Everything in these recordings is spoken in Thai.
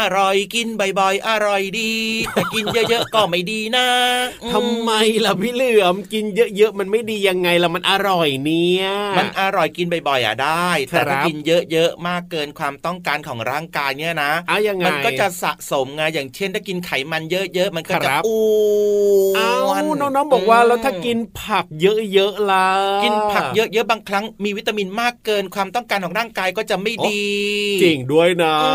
องอร่อยกินบ่อยๆ อร่อยดีแต่กินเยอะๆก็ไม่ดีนะอืทำไมล่ะพี่เหลือมกินเยอะๆมันไม่ดียังไงล่ะมันอร่อยเนี่ยมันอร่อยกินบ่อยๆอะได้ครับแต่ถ้ากินเยอะๆมากเกินความต้องการของร่างกายเนี่ยนะเอายังไงมันก็จะสะสมไงอย่างเช่นถ้ากินไขมันเยอะๆมันก็คจะรับอ้อ้าววนน้องๆบอกว่าแล้วถ้ากินผักเยอะๆล่ะกินผักเยอะๆบางครั้งมีวิตามินมากเกินความต้องการของร่างกายก็จะไม่ดี จริงด้วยนะอื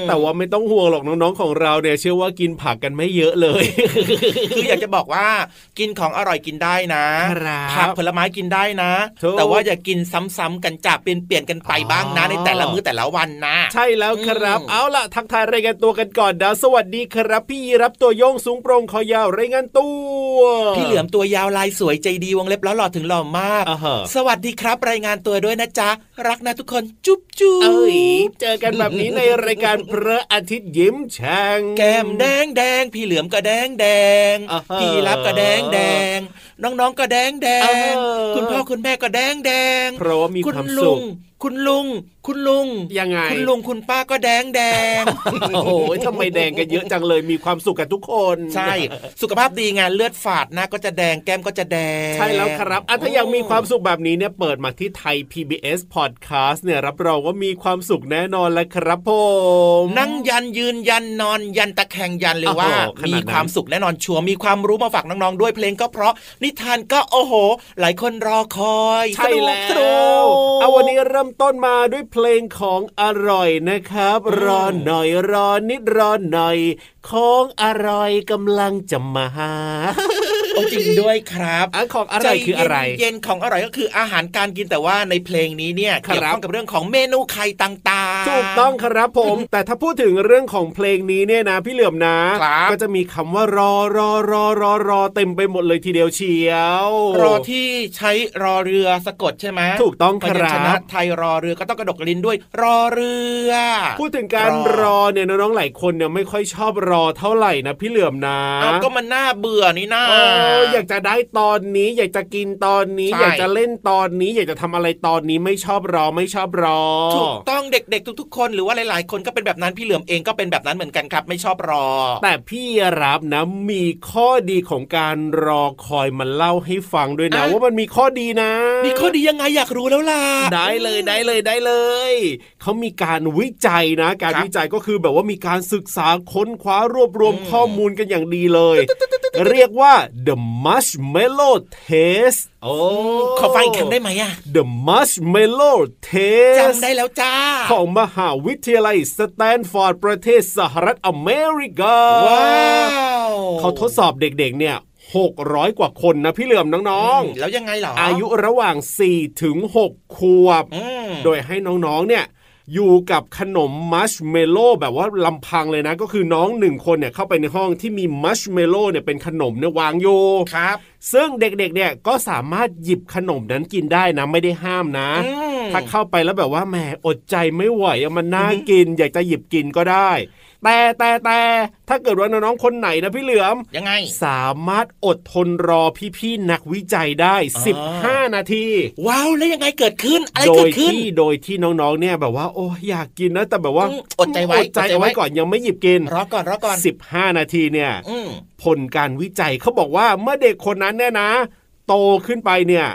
มแต่ว่าไม่ต้องห่วงหรอกน้องๆของเราเนี่ยเชื่อว่ากินผักกันไม่เยอะเลย คืออยากจะบอกว่ากินของอร่อยกินได้นะครับผักผลไม้กินได้นะถูกแต่ว่าอย่ากินซ้ำๆกันจับเปลี่ยนๆกันไปบ้างนะอ๋อในแต่ละมื้อแต่ละวันนะ ใช่แล้วครับอืมเอาล่ะทักทายรายงานตัวกันก่อนนะสวัสดีครับ พี่ยีรับตัวโยงสูงโปร่งคอยาวรายงานตัวพี่เหลือมตัวยาวลายสวยใจดีวงเล็บแล้วหล่อถึงหล่อมากอ่าฮะสวัสดีครับรายงานตัวด้วยนะจ๊ะรักนะทุกคนจุ๊บจุ๊บเอ้ยเจอกันแบบนี้ในรายการพระอาทิตย์ยิ้มแฉ่งแก้มแดงแดงพี่เหลือมก็แดงแดงอ่าฮะพี่รับก็แดงแดงน้องๆก็แดงแดเองอคุณพ่อคุณแม่ก็แดงแดงเพราะว่ามีคุณความลุสุขงคุณลุง คุณลุง ยังไง คุณลุงคุณป้าก็แดงแดง โอ้โหทำไมแดงกันเยอะจังเลย มีความสุขกันทุกคน ใช่ สุขภาพดีไงเลือดฝาดหน้าก็จะแดง แก้มก็จะแดง ใช่แล้วครับอะถ้าอยากมีความสุขแบบนี้เนี่ย เปิดมาที่ไทย PBS Podcast เนี่ย รับรองว่ามีความสุขแน่นอนแล้วครับผม นั่งยันยืนยันนอนยันตะแคงยันเลยว่าโอ้โหขนาดนั้นมีความสุขแน่นอนชัวร์ มีความรู้มาฝากน้องๆด้วย เพลงก็เพราะนิทานก็โอ้โห หลายคนรอคอยใช่แล้สนุกวสนุกเอาวันนี้เริ่มต้นมาด้วยเพลงของอร่อยนะครับ รอหน่อยรอนิดรอหน่อย ของอร่อยกำลังจะมา โอ้จริงด้วยครับอันของอะไรคืออะไรใจเย็นๆของอร่อยก็คืออาหารการกินแต่ว่าในเพลงนี้เนี่ยครับเกี่ยวข้องกับเรื่องของเมนูไข่ต่างๆ ถูกต้องครับผม แต่ถ้าพูดถึงเรื่องของเพลงนี้เนี่ยนะพี่เหลือมนะครับก็จะมีคำว่ารอรอรอรอรอเต็มไปหมดเลยทีเดียวเชียว รอที่ใช้รอเรือสะกดใช่ไหมถูกต้องคพยัญรัชนะบไทยรอเรือก็ต้องกระดกลิ้นด้วย รอเรือ พูดถึงการรอรอเนี่ยน้องๆหลายคนเนี่ยไม่ค่อยชอบรอเท่าไหร่นะพี่เหลือมนะเอาก็มันน่าเบื่อนี่นาเอออยากจะได้ตอนนี้ อยากจะกินตอนนี้ใช่อยากจะเล่นตอนนี้ อยากจะทำอะไรตอนนี้ไม่ชอบรอไม่ชอบรอถูกต้องเด็ก ๆ ทุก ๆ คนหรือว่าหลาย ๆ คนก็เป็นแบบนั้นพี่เหลือมเองก็เป็นแบบนั้นเหมือนกันครับ ไม่ชอบรอ แต่พี่รับนะมีข้อดีของการรอคอยมาเล่าให้ฟังด้วยนะอะว่ามันมีข้อดีนะ มีข้อดียังไงอยากรู้แล้วล่ะได้เลยได้เลยได้เลยเขามีการวิจัยนะ การครับวิจัยก็คือแบบว่ามีการศึกษาค้นคว้ารวบรวมอืมข้อมูลกันอย่างดีเลย เรียกว่า the marshmallow test โอ้ขอฟังอีกครั้งได้ไหมอะ The marshmallow test จำได้แล้วจ้า ของมหาวิทยาลัยสแตนฟอร์ดประเทศสหรัฐอเมริกา ว้าว เขาทดสอบเด็กๆเนี่ย600 กว่าคนนะพี่เหลือมน้องมแล้วยังไงเหรอๆอายุระหว่าง 4 ถึง 6 ขวบอืมโดยให้น้องๆ เนี่ย อยู่กับขนมมาร์ชเมลโลว์แบบว่าลำพังเลยนะ ก็คือน้องหนึ่งคนเนี่ยเข้าไปในห้องที่มีมาร์ชเมลโลว์เนี่ยเป็นขนมเนี่ยวางอยู่ครับซึ่งเด็กๆเนี่ยก็สามารถหยิบขนมนั้นกินได้นะไม่ได้ห้ามนะอืมถ้าเข้าไปแล้วแบบว่าแหมอดใจไม่ไหวอะมันน่ากิน อยากจะหยิบกินก็ได้ แต่แต่แต่ถ้าเกิดว่าน้องๆคนไหนนะพี่เหลือมยังไง สามารถอดทนรอพี่ๆนักวิจัยได้อ๋อ15 นาที ว้าวแล้วยังไงเกิดขึ้นอะไรโดเกิยดขึ้นที่โดยที่น้องๆเนี่ยแบบว่า โอ้อยากกินนะแต่แบบว่าอืมอดใจไว้อดใจอดใจเอาไว้ไว้ก่อนยังไม่หยิบกินรอก่อนรอก่อน 15 นาทีเนี่ยอืมผลการวิจัยเขาบอกว่าเมื่อเด็กคนนั้นเนี่ยนะ โตขึ้นไปเนี่ย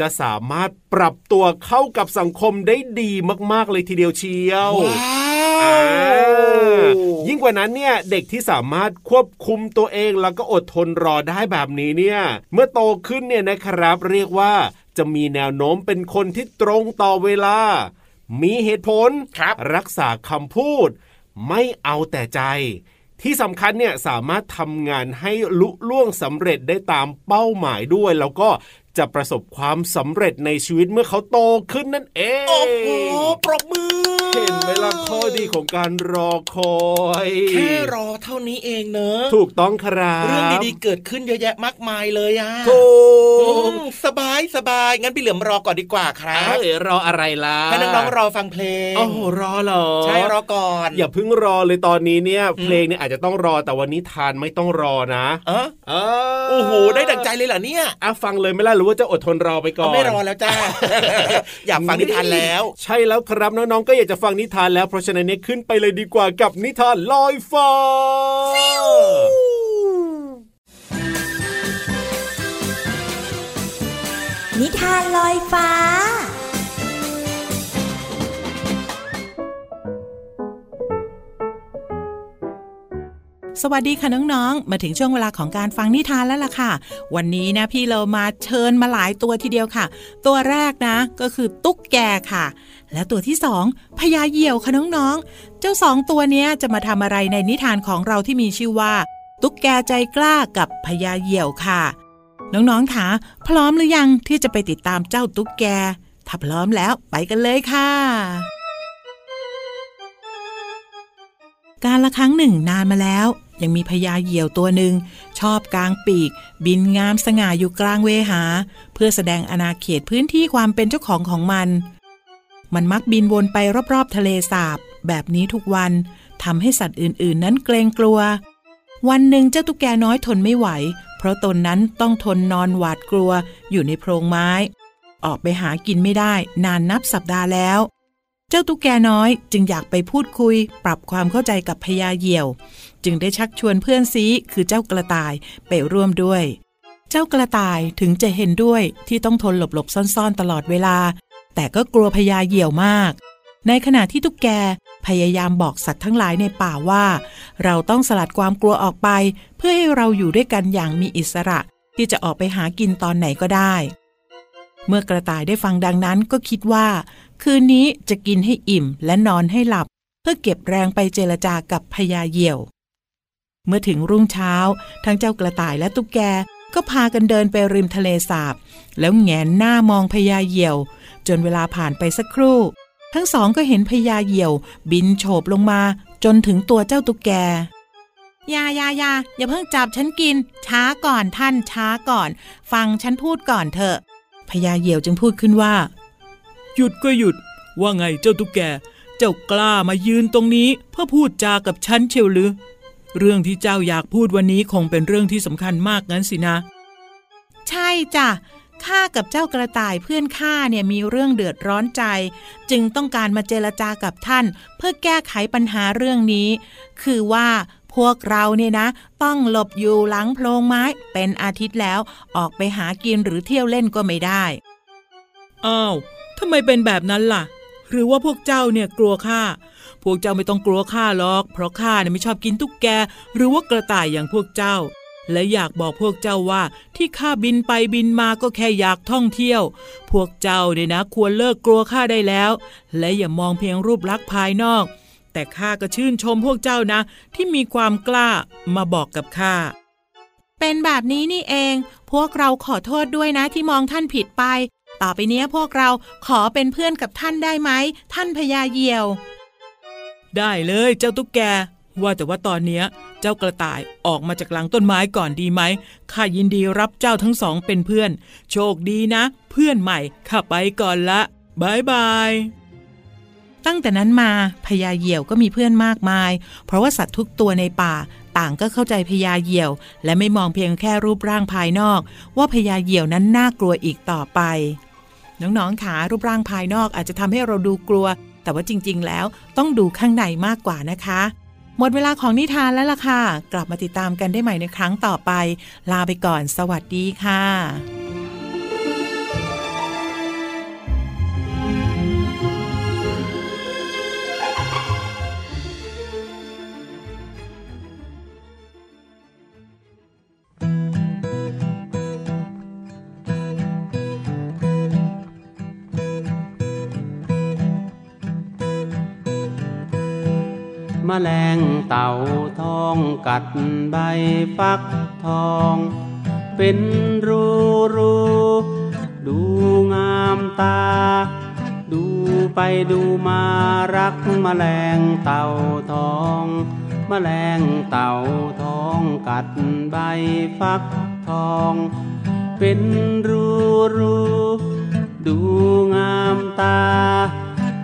จะสามารถปรับตัวเข้ากับสังคมได้ดีมากๆเลยทีเดียวเชียวว้าอ่าว ยิ่งกว่านั้นเนี่ยเด็กที่สามารถควบคุมตัวเองแล้วก็อดทนรอได้แบบนี้เนี่ยเมื่อโตขึ้นเนี่ยนะครับ เรียกว่าจะมีแนวโน้มเป็นคนที่ตรงต่อเวลา มีเหตุผลครับรักษาคำพูด ไม่เอาแต่ใจ ที่สำคัญเนี่ยสามารถทำงานให้ลุล่วงสำเร็จได้ตามเป้าหมายด้วย แล้วก็ จะประสบความสำเร็จในชีวิตเมื่อเขาโตขึ้นนั่นเอง โอ้โหปรบมือ เห็นไหมล่ะข้อดีของการรอคอย แค่รอเท่านี้เองเนอะ ถูกต้องครับเรื่องดีๆเกิดขึ้นเยอะแยะมากมายเลยอะถูอืกมสบายสบายงั้นพี่เหลือมรอก่อนดีกว่าครับเอ้ยรออะไรล่ะให้น้องๆรอฟังเพลงโอ้โหรอเหรอใช่รอก่อน อย่าเพิ่งรอเลยตอนนี้เนี่ย เพลงเนี่ยอาจจะต้องรอแต่วันนี้ทานไม่ต้องรอนะเออเอโอ้โหได้ดังใจเลยเหรอเนี่ยอะฟังเลยไหม่ล่ะหรือว่าจะอดทนรอไปก่อนเอาไม่รอแล้วจ้าอยากฟังนิทานแล้ว ใช่แล้วครับน้องๆก็อยากจะฟังนิทานแล้ว เพราะฉะนั้นเนี่ยขึ้นไปเลยดีกว่ากับนิทานลอยฟ้านิทานลอยฟ้า สวัสดีค่ะน้องๆ มาถึงช่วงเวลาของการฟังนิทานแล้วล่ะค่ะ วันนี้นะพี่เรามาเชิญมาหลายตัวทีเดียวค่ะ ตัวแรกนะก็คือตุ๊กแกค่ะ และตัวที่สองพญาเหยี่ยวค่ะน้องๆ เจ้าสองตัวนี้จะมาทำอะไรในนิทานของเราที่มีชื่อว่า ตุ๊กแกใจกล้ากับพญาเหยี่ยวค่ะ น้องๆคะพร้อมหรือยังที่จะไปติดตามเจ้าตุ๊กแก ถ้าพร้อมแล้วไปกันเลยค่ะการละครั้งหนึ่งนานมาแล้ว ยังมีพญาเหยี่ยวตัวหนึ่ง ชอบกลางปีก บินงามสง่าอยู่กลางเวหา เพื่อแสดงอาณาเขตพื้นที่ความเป็นเจ้าของของมัน มันมักบินวนไปรอบๆทะเลสาบ แบบนี้ทุกวันทำให้สัตว์อื่นๆ นั้นเกรงกลัว วันหนึ่งเจ้าตุ๊กแกน้อยทนไม่ไหว เพราะตนนั้นต้องทนนอนหวาดกลัวอยู่ในโพรงไม้ ออกไปหากินไม่ได้นานนับสัปดาห์แล้วเจ้าตุ๊กแกน้อยจึงอยากไปพูดคุย ปรับความเข้าใจกับพญาเหยี่ยว จึงได้ชักชวนเพื่อนซีคือเจ้ากระต่ายไปร่วมด้วย เจ้ากระต่ายถึงจะเห็นด้วยที่ต้องทนหลบๆซ่อนๆ ตลอดเวลา แต่ก็กลัวพญาเหยี่ยวมาก ในขณะที่ตุ๊กแกพยายามบอกสัตว์ทั้งหลายในป่าว่า เราต้องสลัดความกลัวออกไป เพื่อให้เราอยู่ด้วยกันอย่างมีอิสระ ที่จะออกไปหากินตอนไหนก็ได้ เมื่อกระต่ายได้ฟังดังนั้นก็คิดว่า คืนนี้จะกินให้อิ่มและนอนให้หลับ เพื่อเก็บแรงไปเจรจากับพญาเหยี่ยว เมื่อถึงรุ่งเช้า ทั้งเจ้ากระต่ายและตุ๊กแกก็พากันเดินไปริมทะเลสาบ แล้วแงนหน้ามองพญาเหยี่ยว จนเวลาผ่านไปสักครู่ ทั้งสองก็เห็นพญาเหยี่ยว บินโฉบลงมา จนถึงตัวเจ้าตุ๊กแกยายายาอย่าเพิ่งจับฉันกิน ช้าก่อนท่านช้าก่อน ฟังฉันพูดก่อนเถอะพญาเหยี่ยวจึงพูดขึ้นว่า หยุดก็หยุด ว่าไงเจ้าตุ๊กแก เจ้ากล้ามายืนตรงนี้ เพื่อพูดจากับฉันเชียวหรือ เรื่องที่เจ้าอยากพูดวันนี้คงเป็นเรื่องที่สำคัญมากงั้นสินะ ใช่จ้ะข้ากับเจ้ากระต่ายเพื่อนข้าเนี่ยมีเรื่องเดือดร้อนใจ จึงต้องการมาเจรจากับท่าน เพื่อแก้ไขปัญหาเรื่องนี้ คือว่าพวกเราเนี่ยนะ ต้องหลบอยู่หลังโพรงไม้ เป็นอาทิตย์แล้วออกไปหากินหรือเที่ยวเล่นก็ไม่ได้อ้าวทำไมเป็นแบบนั้นล่ะ หรือว่าพวกเจ้าเนี่ยกลัวข้า พวกเจ้าไม่ต้องกลัวข้าหรอก เพราะข้าเนี่ยไม่ชอบกินตุ๊กแก หรือว่ากระต่ายอย่างพวกเจ้า และอยากบอกพวกเจ้าว่า ที่ข้าบินไปบินมาก็แค่อยากท่องเที่ยว พวกเจ้าเนี่ยนะ ควรเลิกกลัวข้าได้แล้ว และอย่ามองเพียงรูปลักษณ์ภายนอก แต่ข้าก็ชื่นชมพวกเจ้านะ ที่มีความกล้ามาบอกกับข้าเป็นแบบนี้นี่เอง พวกเราขอโทษด้วยนะที่มองท่านผิดไป ต่อไปนี้พวกเราขอเป็นเพื่อนกับท่านได้ไหม ท่านพญาเหยี่ยว ได้เลยเจ้าตุ๊กแก ว่าแต่ว่าตอนเนี้ย เจ้ากระต่ายออกมาจากหลังต้นไม้ก่อนดีไหมข้ายินดีรับเจ้าทั้งสองเป็นเพื่อน โชคดีนะ เพื่อนใหม่ข้าไปก่อนละบายบายตั้งแต่นั้นมาพญาเหยี่ยวก็มีเพื่อนมากมาย เพราะว่าสัตว์ทุกตัวในป่า ต่างก็เข้าใจพญาเหยี่ยว และไม่มองเพียงแค่รูปร่างภายนอก ว่าพญาเหยี่ยวนั้นน่ากลัวอีกต่อไป น้องๆขารูปร่างภายนอกอาจจะทำให้เราดูกลัว แต่ว่าจริง ๆ แล้วต้องดูข้างในมากกว่านะคะ หมดเวลาของนิทานแล้วล่ะค่ะ กลับมาติดตามกันได้ใหม่ในครั้งต่อไป ลาไปก่อน สวัสดีค่ะ มแมลงเต่าทองกัดใบฟักทอง เป็นรูรูดูงามตา ดูไปดูมารักมแมลงเต่าทองมแมลงเต่าทองกัดใบฟักทอง เป็นรูรูดูงามตา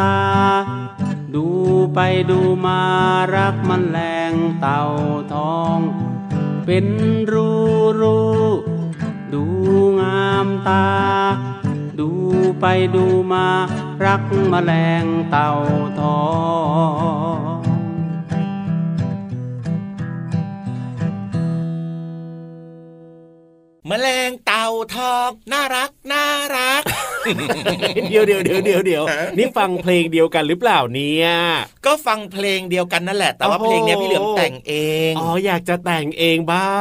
ตา ดูไปดูมารักมันแรงเต่าทอง เป็นรูรูดูงามตา ดูไปดูมารักมแมลงเต่าทองแมลงเต่าทองน่ารักน่ารัก เดี๋ยวเดี๋ยวเดี๋ยวเดี๋ยวเดี๋ยวนี่ฟังเพลงเดียวกันหรือเปล่าเนี่ยก็ฟังเพลงเดียวกันนั่นแหละ แต่ว่าโอ้โหเพลงเนี้ยพี่เหลือมแต่งเอง อ๋ออยากจะแต่งเองบ้า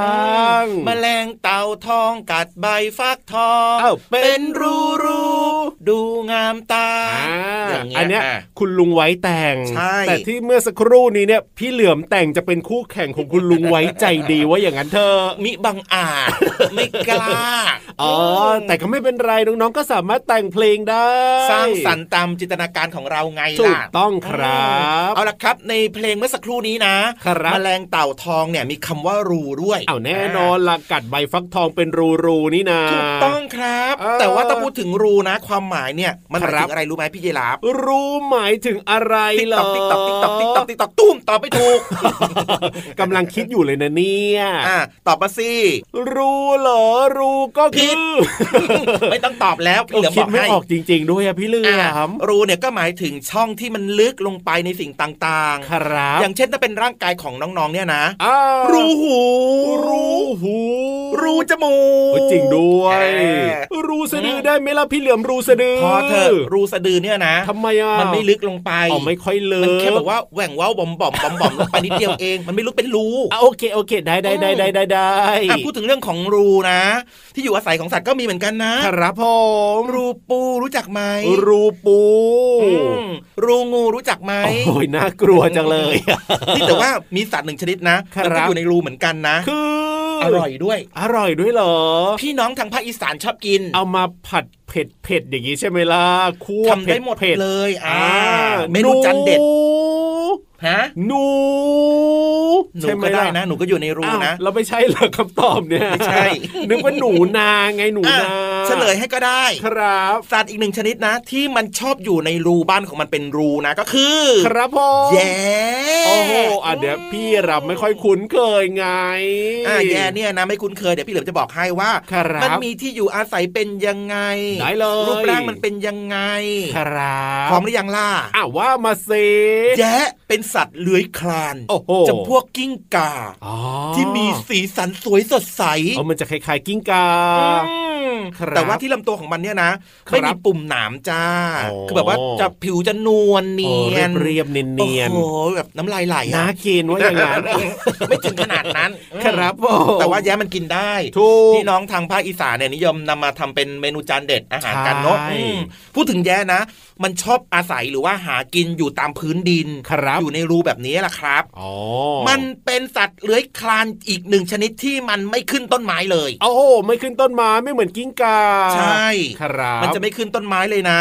งแมลงเต่าทองกัดใบฟักทองอ้าวเป็นรูรูดูงามตาอ่าอย่างเงี้ยอันเนี้ยอะคุณลุงไว้แต่งใช่แต่ที่เมื่อสักครู่นี้เนี่ยพี่เหลือมแต่งจะเป็นคู่แข่งของคุณลุงไว้ใจดีว่าอย่างนั้นเถอะมิบังอาจไม่กล้า อ๋อ แต่ก็ไม่เป็นไรน้องๆก็สามารถแต่งเพลงได้ สร้างสรรค์ตามจินตนาการของเราไงถูล่ะกต้องครับ เอาละครับ ในเพลงเมื่อสักครู่นี้นะครับแมลงเต่าทองเนี่ยมีคำว่ารูด้วย เอาแน่นอนละกัดใบฟักทองเป็นรูรูๆนี่นาถูกต้องครับเออแต่ว่าถ้าพูดถึงรูนะ ความหมายเนี่ยมันหมายครับถึงอะไรรู้ไหมพี่เยลาบรู้หมายถึงอะไรติ๊กเหรตออกติ๊กตอกติ๊กตอกติ๊กตอกติ๊กตอกตุ้มตอบไม่ถูกกำลังคิดอยู่เลยนะเนี่ยอะตอบมาสิรู้เหรอรู้ก็ผิคือด ไม่ต้องตอบแล้วพี่เหลือมคิบดอกไม่ให้ออกจริง ๆ ด้วยอะพี่เหลืออะมรูเนี่ยก็หมายถึงช่องที่มันลึกลงไปในสิ่งต่างครับๆอย่างเช่นถ้าเป็นร่างกายของน้องๆเนี่ยนะอ้าวรูหูรู้หูรูจมูกโอ้ยจริงด้วยแหมรูสะดือได้ไหมล่ะพี่เหลือมรูสะดือพอเถอะรูสะดือเนี่ยนะทำไมอะมันไม่ลึกลงไปอ๋อไม่ค่อยลึกมันแค่แบบว่าแหว่งเว้าบอมบอมบอมบอมลงไปนิดเดียวเองมันไม่ลึกเป็นรูอะโอเคโอเคได้ได้ได้ได้ได้ได้อะพูดถึงเรื่องของรูนะ ที่อยู่อาศัยของสัตว์ก็มีเหมือนกันนะ ครับผมรูปูรู้จักไหมรูปูอืมรูงูรู้จักไหมโอ้ยน่ากลัวจังเลยนี่แต่ว่ามีสัตว์หนึ่งชนิดนะครับมันก็อยู่ในรูเหมือนกันนะคืออร่อยด้วย อร่อยด้วยเหรอ พี่น้องทางภาคอีสานชอบกิน เอามาผัดเผ็ดเผ็ดอย่างนี้ใช่ไหมล่ะคั่วทำได้หมดเผ็ดเลยอ่าอ่าเมนูจานเด็ด ฮะหนูหนูใช่ไหมก็ได้ล่นะ หนูก็อยู่ในรูอ้าวนะเราไม่ใช่เหรอคำตอบเนี่ยไม่ใช่นึกว่าหนูนาไงหนูอะนาเฉลยให้ก็ได้ครับสัตว์อีกหนึ่งชนิดนะ ที่มันชอบอยู่ในรูบ้านของมันเป็นรูนะก็คือ ครับผมแย่โอ้โหอะเดี๋ยวพี่รับไม่ค่อยคุ้นเคยไงอ่าแย่เนี่ยนะไม่คุ้นเคยเดี๋ยวพี่เหลิมจะบอกให้ว่าครับมันมีที่อยู่อาศัยเป็นยังไงได้เลยรูปร่างมันเป็นยังไงครับพร้อมหรือยังล่ะอะว่ามาเซแย่ เป็นสัตว์เลื้อยคลานโอ้โหจำพวกกิ้งก่าอ๋อที่มีสีสันสวยสดใสเอามันจะคล้ายๆกิ้งกาอืมครับแต่ว่าที่ลำตัวของมันเนี่ยนะครับไม่มีปุ่มหนามจ้าอ๋อคือแบบว่าจะผิวจะนวลเนีโอ้ยนเรียบๆเนียนโอ้โหแบบน้ำลายไหลๆอะน่ากินว่าอย่างนั้นไม่ถึงขนาดนั้น ครับผมแต่ว่าแย้มันกินได้ถูกพี่น้องทางภาคอีสานเนี่ยนิยมนำมาทำเป็นเมนูจานเด็ดอาหารกันเนาะใช่อืมพูดถึงแย้นะ มันชอบอาศัยหรือว่าหากินอยู่ตามพื้นดินครับอยู่ในรูแบบนี้แหละครับอ๋อมันเป็นสัตว์เลื้อยคลานอีกหนึ่งชนิดที่มันไม่ขึ้นต้นไม้เลยโอ้โหไม่ขึ้นต้นไม้ไม่เหมือนกิ้งกาใช่ครับมันจะไม่ขึ้นต้นไม้เลยนะ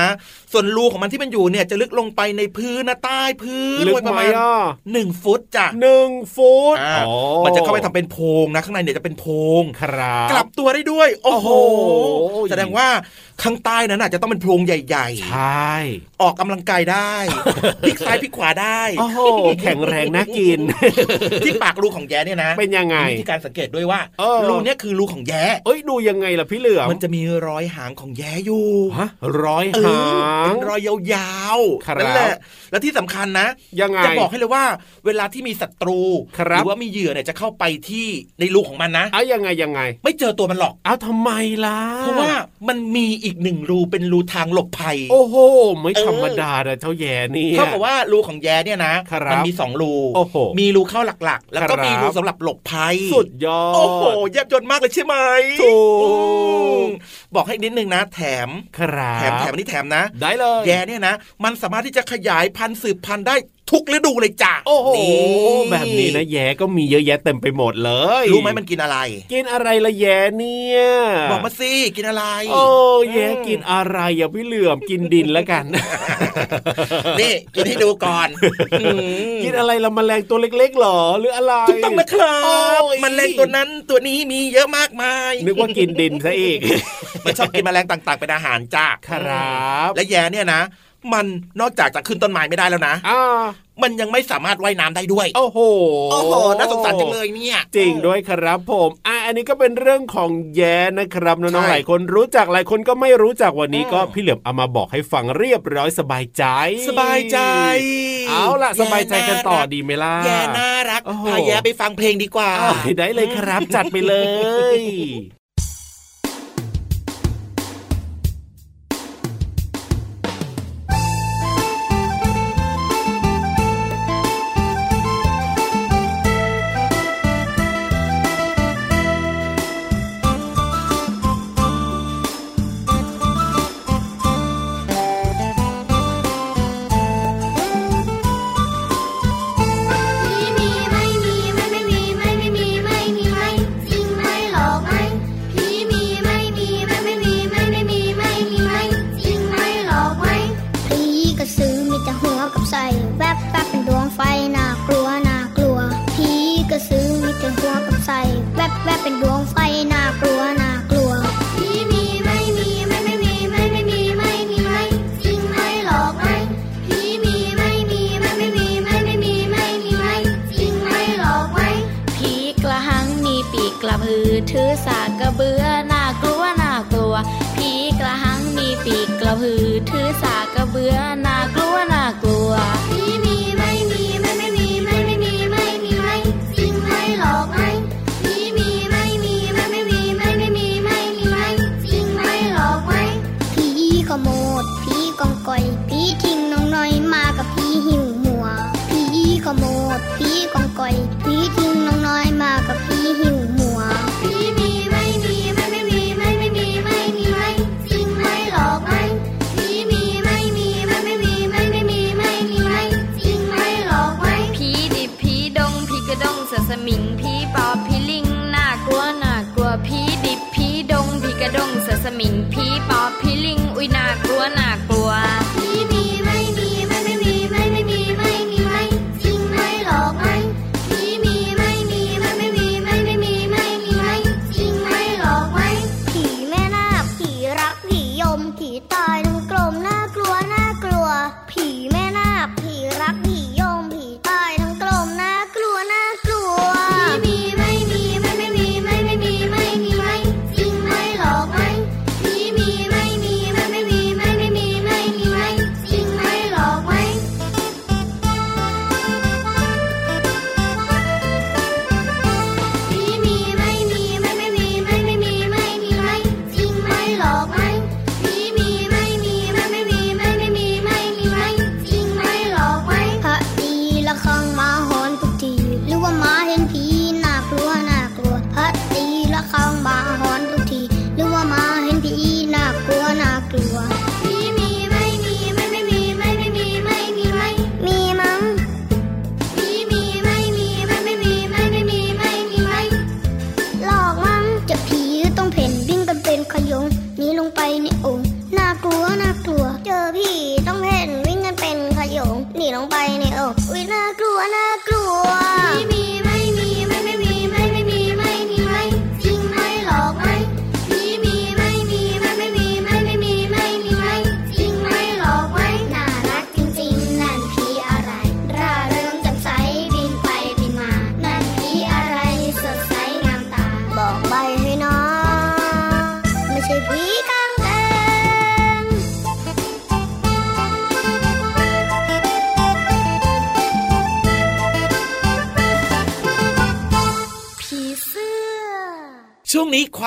ส่วนรูของมันที่มันอยู่เนี่ยจะลึกลงไปในพื้นนะใต้พื้นลึกไว้ประไหมมาณอะหนึ่งฟุตจ้ะหนึ่งฟุตอ่าอ๋อมันจะเข้าไปทำเป็นโพรงนะข้างในเนี่ยจะเป็นโพรงครับกลับตัวได้ด้วยโอ้โหโอ้โหแสดงว่าข้างใต้นั้นอาจจะต้องเป็นโพรงใหญ่ใช่ๆออกกำลังกายได้พลิกซ้ายพลิกขวาได้โอ้โหแข็งแรงน่ากิน ที่ปากรูของแย้เนี่ยนะ เป็นยังไงมีวิธีการสังเกตด้วยว่าเออรูเนี่ยคือรูของแย้เอ้ยดูยังไงล่ะพี่เหลือมมันจะมีรอยหางของแย้อยู่ฮะร้อยเอหาองเป็นรอยยาวครับๆนั่นแหละแล้วที่สำคัญนะยังไงจะบอกให้เลยว่า เวลาที่มีศัตรูครับหรือว่ามีเหยื่อเนี่ยจะเข้าไปที่ในรูของมันนะเอายังไงยังไง ไม่เจอตัวมันหรอกเอาทำไมล่ะเพราะว่ามันมีอีกหนึ่งรูเป็นรูทางหลบภัย โอ้โหไม่เออธรรมดานะเจ้าแย่นี่เท่ากับว่ารูของแย้เนี่ยนะครับมันมีสองรูโอ้โหมีรูเข้าหลักๆ แล้วก็ครับมีรูสำหรับหลบภัยสุดยอดโอ้โหแยบยนต์มากเลยใช่ไหมถูกอืมบอกให้นิดนึงนะ แถมครับแถมแถมอันนี้แถมนะไหนเลยแย่เนี่ยนะ มันสามารถที่จะขยายพันธุ์สืบพันธุ์ได้ ทุกฤดูเลยจ้ะโอ้โหนี่แบบนี้นะแย่ก็มีเยอะแยะเต็มไปหมดเลย รู้ไหมมันกินอะไร กินอะไรละแย่เนี่ยบอกมาสิกินอะไร โอ้แย่กินอะไรอย่าพี่เหลือมกินดินแล้วกัน นี่กินให้ดูก่อนอืมกินอะไรละแมลงตัวเล็กๆหรอหรืออะไรถูกต้องนะครับโอ้ยมันแรงตัวนั้นตัวนี้มีเยอะมากมาย นึกว่ากินดินซะอีกมันชอบกินแมลงต่าง ๆ เป็นอาหารจ้าครับ และแย่เนี่ยนะ มันนอกจากจะขึ้นต้นไม้ไม่ได้แล้วนะอ่ามันยังไม่สามารถว่ายน้ำได้ด้วย โอ้โห โอ้โห น่าสงสารจังเลยเนี่ย จริงด้วยครับผมอะอันนี้ก็เป็นเรื่องของแย้นะครับน้องใช่ๆหลายคนรู้จักหลายคนก็ไม่รู้จักวันนี้อืมก็พี่เหลือมเอามาบอกให้ฟังเรียบร้อยสบายใจ สบายใจ เอาล่ะสบายใจกันต่อดีไหมล่ะ แย่น่ารักโอ้โหพาแย่ไปฟังเพลงดีกว่าอะได้เลยครับจัดไปเลย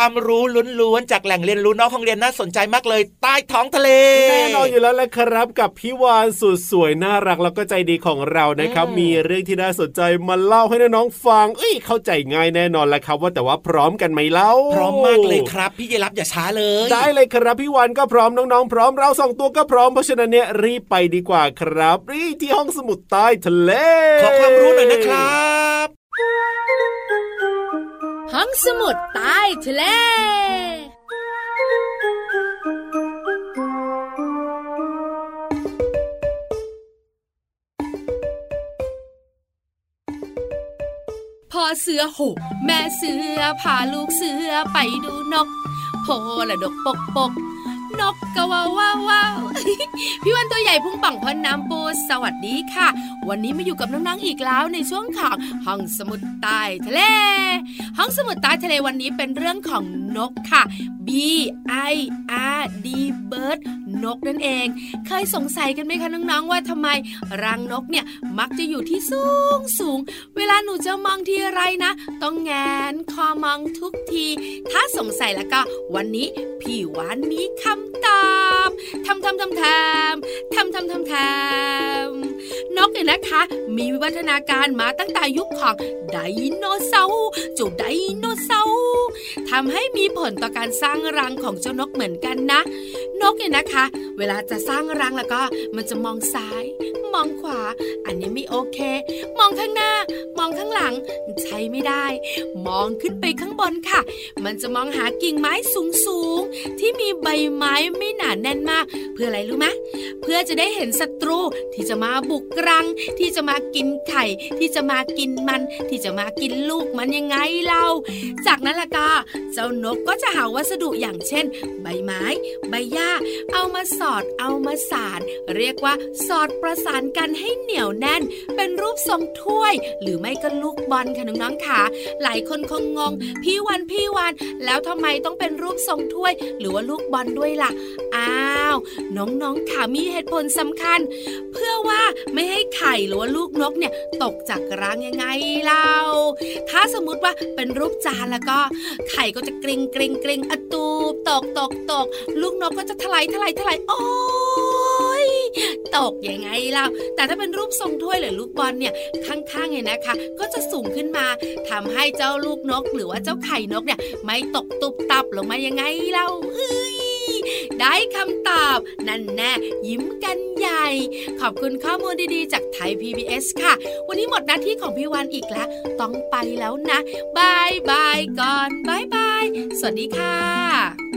ความรู้ล้วนๆจากแหล่งเรียนรู้นอกห้องเรียนน่าสนใจมากเลยใต้ท้องทะเลแน่นอนอยู่แล้วแหละครับ กับพี่วานสุดสวยน่ารักแล้วก็ใจดีของเรานะครับอืมมีเรื่องที่น่าสนใจมาเล่าให้น้องๆฟัง เอ้ยเข้าใจง่ายแน่นอนแหละครับ ว่าแต่ว่าพร้อมกันไหมเล่าพร้อมมากเลยครับพี่เยรับอย่าช้าเลย ได้เลยครับพี่วานก็พร้อมน้องๆพร้อมเราสองตัวก็พร้อมเพราะฉะนั้นเนี่ยรีบไปดีกว่าครับรีบที่ห้องสมุดใต้ทะเลขอความรู้หน่อยนะครับ ห้องสมุดใต้ทะเลพ่อเสือหกแม่เสือพาลูกเสือไปดูนก โพละดกปกปก นกกะว่าวว้าวว้าวพี่วันตัวใหญ่พุ่งป่องพอน้ำปูสวัสดีค่ะ วันนี้มาอยู่กับน้องๆอีกแล้วในช่วงของห้องสมุดใต้ทะเล ห้องสมุดใต้ทะเลวันนี้เป็นเรื่องของ นกค่ะ B I R D bird นกนั่นเอง เคยสงสัยกันไหมคะน้องๆว่าทำไมรังนกเนี่ยมักจะอยู่ที่สูงสูง เวลาหนูจะมองทีไรนะ ต้องแงนคอมองทุกที ถ้าสงสัยแล้วก็ วันนี้พี่หวานมีคำตอบทำทำทำทำทำทำทำทำ กเนี่ยนะคะ มีวิวัฒนาการมาตั้งแต่ยุคของไดโนเสาร์จูไดโนเสาร์ทำให้มีผลต่อการสร้างรังของเจ้านกเหมือนกันนะ นกเนี่ยนะคะ เวลาจะสร้างรังแล้วก็มันจะมองซ้าย มองขวา อันนี้ไม่โอเค มองข้างหน้า มองข้างหลังใช้ไม่ได้ มองขึ้นไปข้างบนค่ะ มันจะมองหากิ่งไม้สูงสูงๆที่มีใบไม้ไม่หนาแน่นมาก เพื่ออะไรรู้ไหมเพื่อจะได้เห็นศัตรูที่จะมาบุกรัง ที่จะมากินไข่ ที่จะมากินมัน ที่จะมากินลูกมันยังไงเล่าจากนั้นล่ะก็เจ้านกก็จะหาวัสดุอย่างเช่น ใบไม้ ใบหญ้า เอามาสอดเอามาสานเรียกว่าสอดประสานกันให้เหนียวแน่น เป็นรูปทรงถ้วยหรือไม่ก็ลูกบอลค่ะน้องๆค่ะหลายคนคงงง พี่วันพี่วัน แล้วทำไมต้องเป็นรูปทรงถ้วย หรือว่าลูกบอลด้วยล่ะอ้าวน้องๆค่ะมีเหตุผลสำคัญ เพื่อว่าไม่ให้ไข่หรือว่าลูกนกเนี่ยตกจากรังยังไงเล่าถ้าสมมติว่าเป็นรูปจานแล้วก็ ไข่ก็จะกริงกริงกริงอตูบตกตกตก ลูกนกก็จะถลายถลายถลายโอ้ ตกยังไงเล่าแต่ถ้าเป็นรูปทรงถ้วยหรือลูกบอลเนี่ยข้างๆเนี่ยนะคะ ก็จะสูงขึ้นมาทำให้เจ้าลูกนก หรือว่าเจ้าไข่นกเนี่ย ไม่ตกตุบตับลงมายังไงเล่าเอ้ยได้คำตอบ นั่นแน่ยิ้มกันใหญ่ ขอบคุณข้อมูลดีๆ จากไทย PBS ค่ะ วันนี้หมดหน้าที่ของพี่วันอีกแล้ว ต้องไปแล้วนะ bye bye ก่อน bye bye สวัสดีค่ะ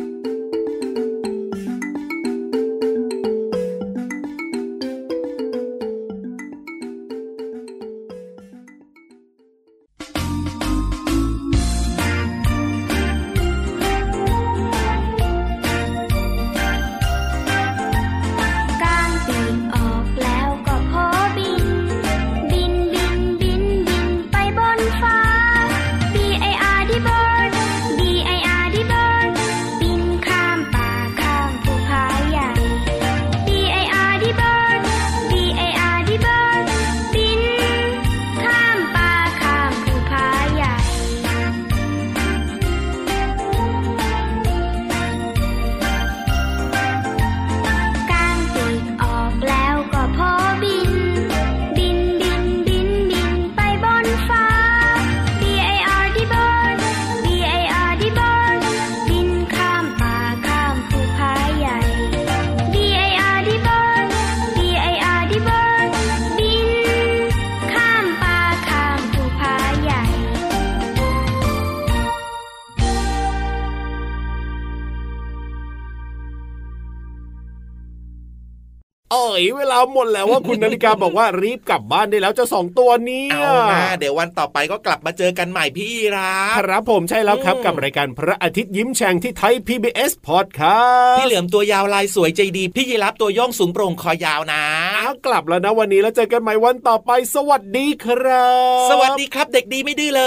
เวลาหมดแล้วว่าคุณนาฬิกาบอกว่ารีบกลับบ้านได้แล้วเจะสองตัวนี้เอานะเดี๋ยววันต่อไปก็กลับมาเจอกันใหม่พี่รับครับผมใช่แล้วครับอืมกับรายการพระอาทิตย์ยิ้มแฉ่งที่ไทย PBS Podcast พี่เหลือมตัวยาวลายสวยใจดีพี่ยีรับตัวย่องสูงโปร่งคอยาวนะอ้าวกลับแล้วนะวันนี้แล้วเจอกันใหม่วันต่อไป สวัสดีครับ สวัสดีครับเด็กดีไม่ดื้อเล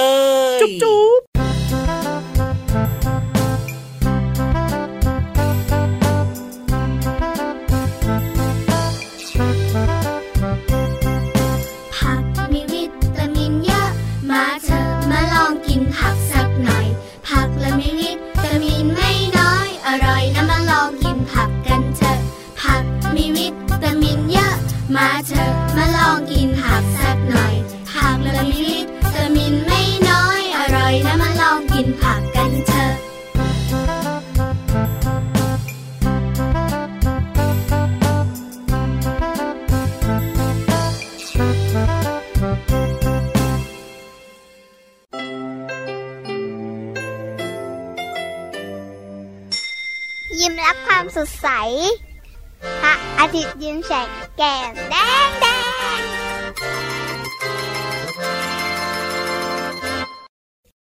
ย จุ๊บจุ๊บ